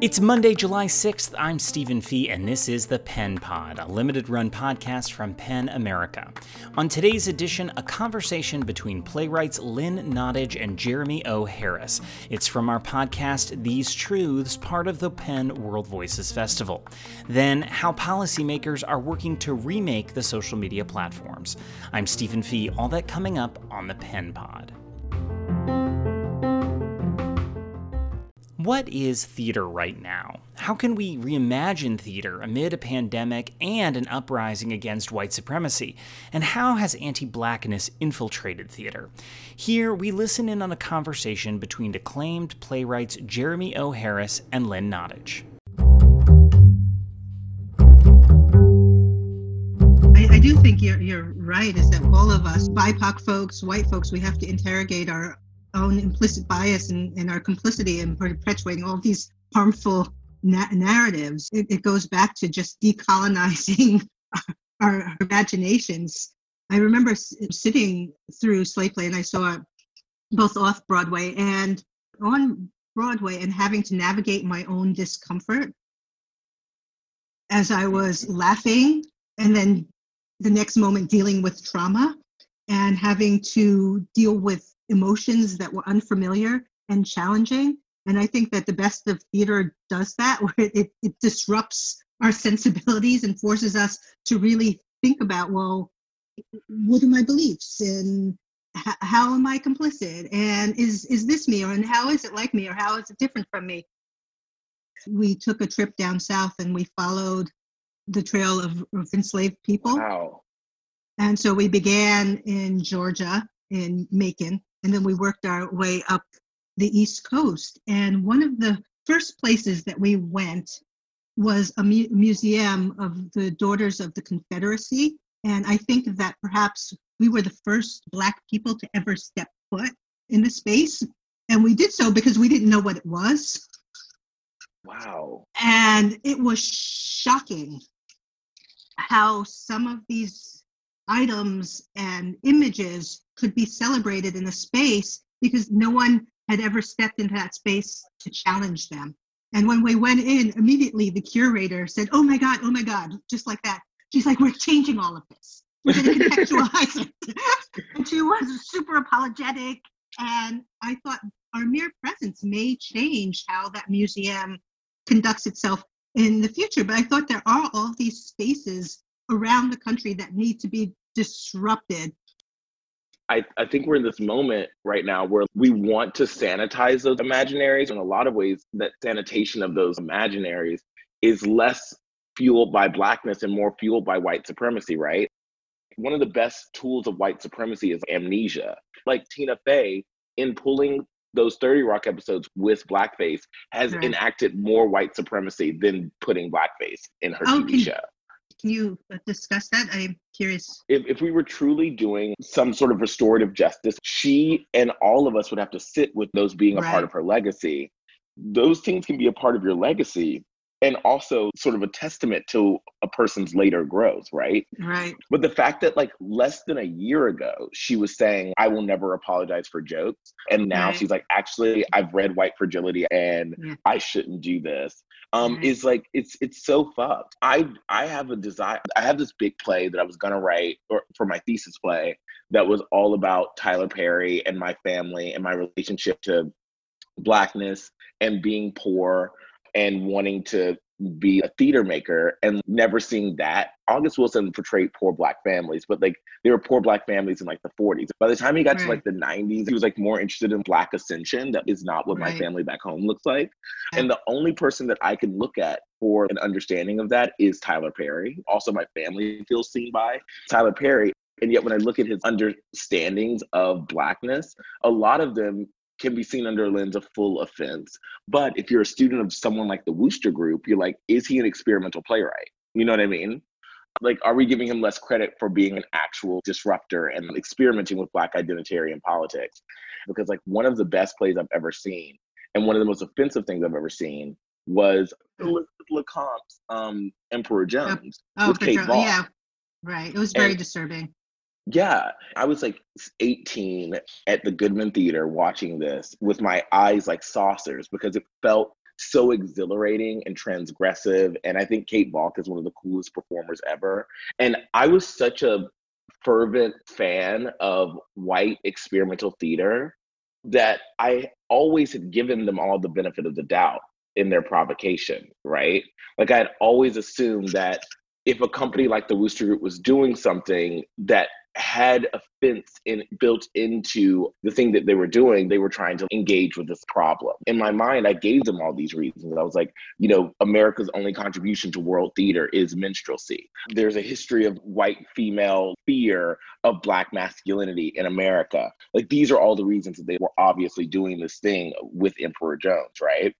It's Monday, July 6th. I'm Stephen Fee, and this is the Pen Pod, a limited run podcast from PEN America. On today's edition, a conversation between playwrights Lynn Nottage and Jeremy O. Harris. It's from our podcast, These Truths, part of the PEN World Voices Festival. Then, how policymakers are working to remake the social media platforms. I'm Stephen Fee, all that coming up on the Pen Pod. What is theater right now? How can we reimagine theater amid a pandemic and an uprising against white supremacy? And how has anti blackness infiltrated theater? Here, we listen in on a conversation between acclaimed playwrights Jeremy O. Harris and Lynn Nottage. I, do think you're, you're right, is that all of us, BIPOC folks, white folks, we have to interrogate our own implicit bias and, and our complicity in perpetuating all these harmful na- narratives. It, it, goes back to just decolonizing our, our imaginations. I remember s- sitting through Slave Play and I saw both off Broadway and on Broadway and having to navigate my own discomfort as I was laughing and then the next moment dealing with trauma and having to deal with emotions that were unfamiliar and challenging. And I think that the best of theater does that, where it, it disrupts our sensibilities and forces us to really think about, well, what are my beliefs and h- how am I complicit? And is is this me, or and how is it like me, or how is it different from me? We took a trip down south and we followed the trail of, of enslaved people. Wow. And so we began in Georgia, in Macon, and then we worked our way up the East Coast. And one of the first places that we went was a mu- museum of the Daughters of the Confederacy. And I think that perhaps we were the first Black people to ever step foot in the space. And we did so because we didn't know what it was. Wow. And it was shocking how some of these items and images could be celebrated in a space because no one had ever stepped into that space to challenge them. And when we went in, immediately the curator said, Oh my God, oh my God, just like that. She's like, We're changing all of this. We're going to contextualize it. and she was super apologetic. And I thought our mere presence may change how that museum conducts itself in the future. But I thought there are all these spaces around the country that need to be disrupted. I, I think we're in this moment right now where we want to sanitize those imaginaries. In a lot of ways, that sanitation of those imaginaries is less fueled by blackness and more fueled by white supremacy, right? One of the best tools of white supremacy is amnesia. Like Tina Fey, in pulling those 30 Rock episodes with blackface, has Right. enacted more white supremacy than putting blackface in her Oh, TV show. Can you discuss that? I'm curious. if, if we were truly doing some sort of restorative justice, she and all of us would have to sit with those being a part of her legacy. Those things can be a part of your legacy and also sort of a testament to a person's later growth, right? Right. But the fact that like less than a year ago, she was saying, I will never apologize for jokes. And now Right. she's like, actually, I've read White Fragility and Yeah. I shouldn't do this. Um, Right. is like it's it's so fucked. I I have a desire. I have this big play that I was gonna write or for my thesis play that was all about Tyler Perry and my family and my relationship to blackness and being poor and wanting to be a theater maker and never seeing that. August Wilson portrayed poor black families, but like they were poor black families in like the 40s. By the time he got to like the 90s, he was like more interested in black ascension. That is not what my family back home looks like. Yeah. And the only person that I can look at for an understanding of that is Tyler Perry. Also, my family feels seen by Tyler Perry. And yet, when I look at his understandings of Blackness, a lot of them can be seen under a lens of full offense. But if you're a student of someone like the Wooster Group, you're like, is he an experimental playwright? You know what I mean? Like, are we giving him less credit for being an actual disruptor and experimenting with Black identitarian politics? Because, like, one of the best plays I've ever seen, and one of the most offensive things I've ever seen, was Elizabeth LeCompte's um, Emperor Jones Oh, with Kate sure. Valk. yeah. Right. It was very And- disturbing. Yeah, I was like 18 at the Goodman Theater watching this with my eyes like saucers because it felt so exhilarating and transgressive. And I think Kate Valk is one of the coolest performers ever. And I was such a fervent fan of white experimental theater that I always had given them all the benefit of the doubt in their provocation, right? Like I had always assumed that if a company like the Wooster Group was doing something that had a fence in, built into the thing that they were doing, they were trying to engage with this problem. In my mind, I gave them all these reasons. I was like, you know, America's only contribution to world theater is minstrelsy. There's a history of white female fear of black masculinity in America. Like these are all the reasons that they were obviously doing this thing with Emperor Jones, right?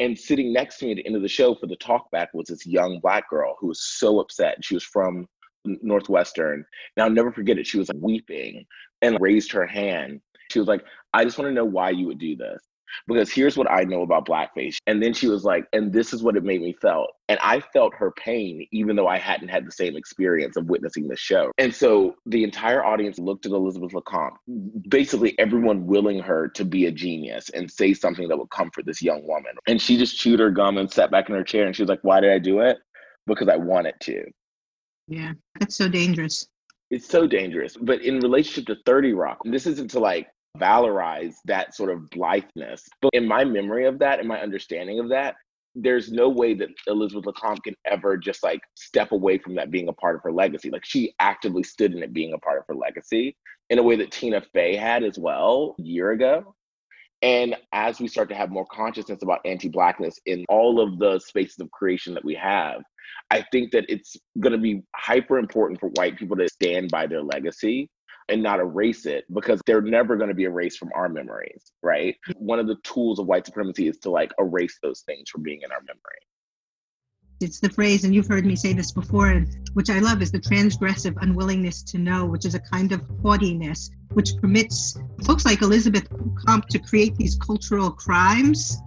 And sitting next to me at the end of the show for the talkback was this young black girl who was so upset. She was from Northwestern. And I'll never forget it. She was like, weeping and raised her hand. She was like, I just want to know why you would do this. Because here's what I know about blackface. And then she was like, and this is what it made me felt. And I felt her pain, even though I hadn't had the same experience of witnessing the show. And so the entire audience looked at Elizabeth LeCompte, basically everyone willing her to be a genius and say something that would comfort this young woman. And she just chewed her gum and sat back in her chair and she was like, why did I do it? Because I wanted to. Yeah, that's so dangerous. It's so dangerous. But in relationship to 30 Rock, this isn't to like valorize that sort of blitheness. But in my memory of that and my understanding of that, there's no way that Elizabeth LeCompte can ever just like step away from that being a part of her legacy. Like she actively stood in it being a part of her legacy in a way that Tina Fey had as well a year ago. And as we start to have more consciousness about anti Blackness in all of the spaces of creation that we have, I think that it's going to be hyper important for white people to stand by their legacy and not erase it because they're never going to be erased from our memories, right? One of the tools of white supremacy is to like erase those things from being in our memory. It's the phrase, and you've heard me say this before, which I love, is the transgressive unwillingness to know, which is a kind of haughtiness, which permits folks like Elizabeth Comp to create these cultural crimes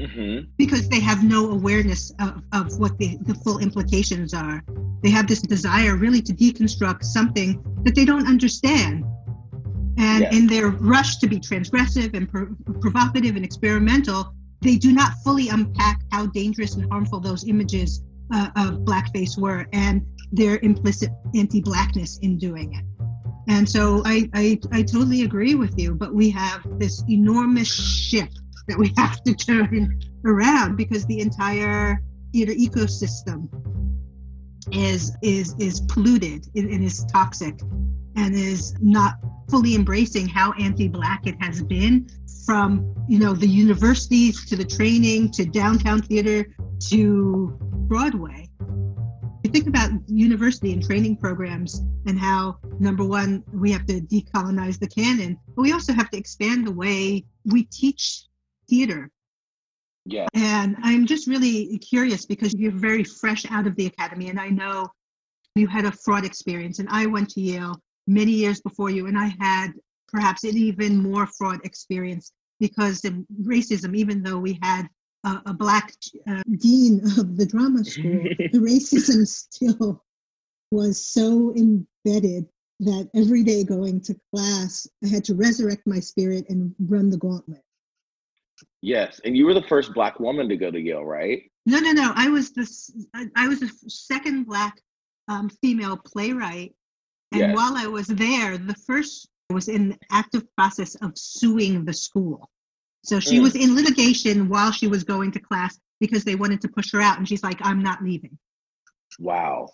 mm-hmm. because they have no awareness of, of what the, the full implications are. They have this desire really to deconstruct something that they don't understand. And in their rush to be transgressive and pro- provocative and experimental, they do not fully unpack how dangerous and harmful those images uh, of blackface were and their implicit anti-blackness in doing it. And so I, I, I totally agree with you, but we have this enormous shift that we have to turn around because the entire theater ecosystem is is is polluted and is toxic and is not fully embracing how anti-black it has been from you know the universities to the training to downtown theater to broadway. You think about university and training programs and how number one we have to decolonize the canon but we also have to expand the way we teach theater. Yeah. And I'm just really curious because you're very fresh out of the academy, and I know you had a fraud experience, and I went to Yale many years before you, and I had perhaps an even more fraud experience because of racism, even though we had a, a black uh, dean of the drama school, the racism still was so embedded that every day going to class, I had to resurrect my spirit and run the gauntlet. Yes, and you were the first black woman to go to Yale, right? No, no, no. I was the I was the second black um, female playwright, and yes. while I was there, the first was in the active process of suing the school. So she mm. was in litigation while she was going to class because they wanted to push her out, and she's like, "I'm not leaving." Wow,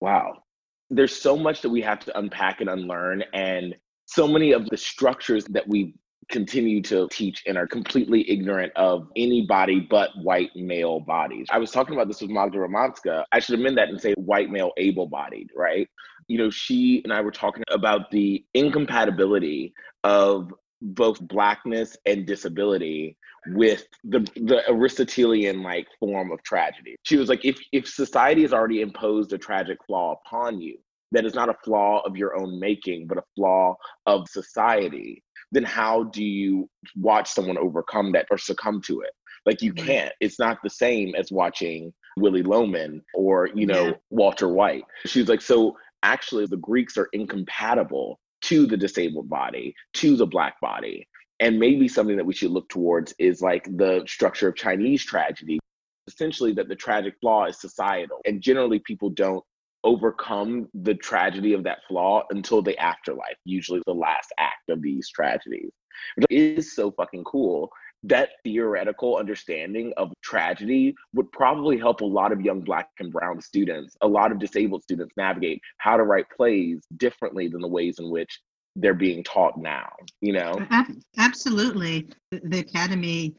wow. There's so much that we have to unpack and unlearn, and so many of the structures that we continue to teach and are completely ignorant of anybody but white male bodies. I was talking about this with Magda Romanska. I should amend that and say white male able bodied, right? You know, she and I were talking about the incompatibility of both blackness and disability with the the Aristotelian like form of tragedy. She was like, if if society has already imposed a tragic flaw upon you, that is not a flaw of your own making, but a flaw of society, then how do you watch someone overcome that or succumb to it? Like you can't. It's not the same as watching Willy Loman or, you know, yeah. Walter White. She's like, so actually the Greeks are incompatible to the disabled body, to the Black body. And maybe something that we should look towards is like the structure of Chinese tragedy, essentially, that the tragic flaw is societal. And generally, people don't overcome the tragedy of that flaw until the afterlife, usually the last act of these tragedies. Is so fucking cool that theoretical understanding of tragedy would probably help a lot of young black and brown students a lot of disabled students navigate how to write plays differently than the ways in which they're being taught now you know absolutely the academy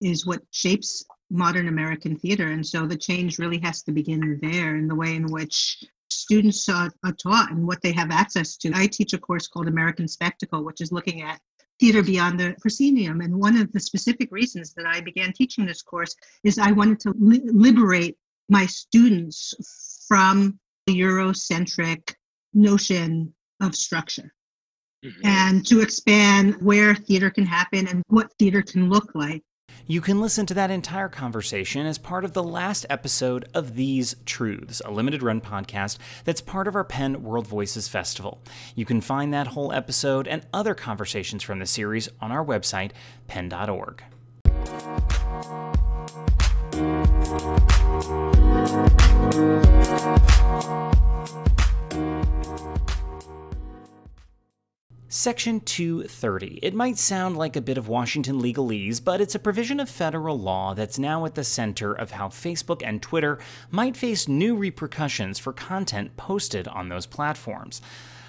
is what shapes modern american theater and so the change really has to begin there in the way in which students are, are taught and what they have access to i teach a course called american spectacle which is looking at theater beyond the proscenium. And one of the specific reasons that I began teaching this course is I wanted to li- liberate my students from the Eurocentric notion of structure mm-hmm. and to expand where theater can happen and what theater can look like. You can listen to that entire conversation as part of the last episode of These Truths, a limited run podcast that's part of our PEN World Voices Festival. You can find that whole episode and other conversations from the series on our website, pen.org. Section 230. It might sound like a bit of Washington legalese, but it's a provision of federal law that's now at the center of how Facebook and Twitter might face new repercussions for content posted on those platforms.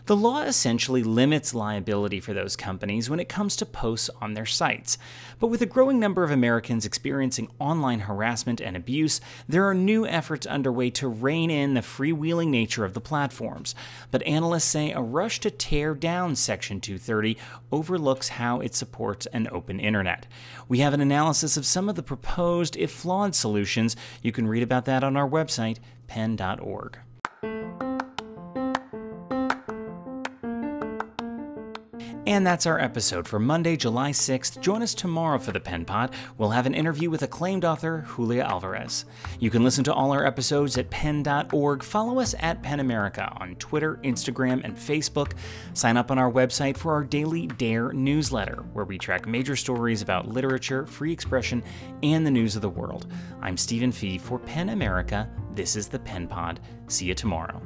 The law essentially limits liability for those companies when it comes to posts on their sites. But with a growing number of Americans experiencing online harassment and abuse, there are new efforts underway to rein in the freewheeling nature of the platforms. But analysts say a rush to tear down Section 230 overlooks how it supports an open internet. We have an analysis of some of the proposed, if flawed, solutions. You can read about that on our website, pen.org. And that's our episode for Monday, July 6th. Join us tomorrow for the Pen Pod. We'll have an interview with acclaimed author Julia Alvarez. You can listen to all our episodes at pen.org. Follow us at PEN America on Twitter, Instagram, and Facebook. Sign up on our website for our daily Dare newsletter, where we track major stories about literature, free expression, and the news of the world. I'm Stephen Fee for PEN America. This is the Pen Pod. See you tomorrow.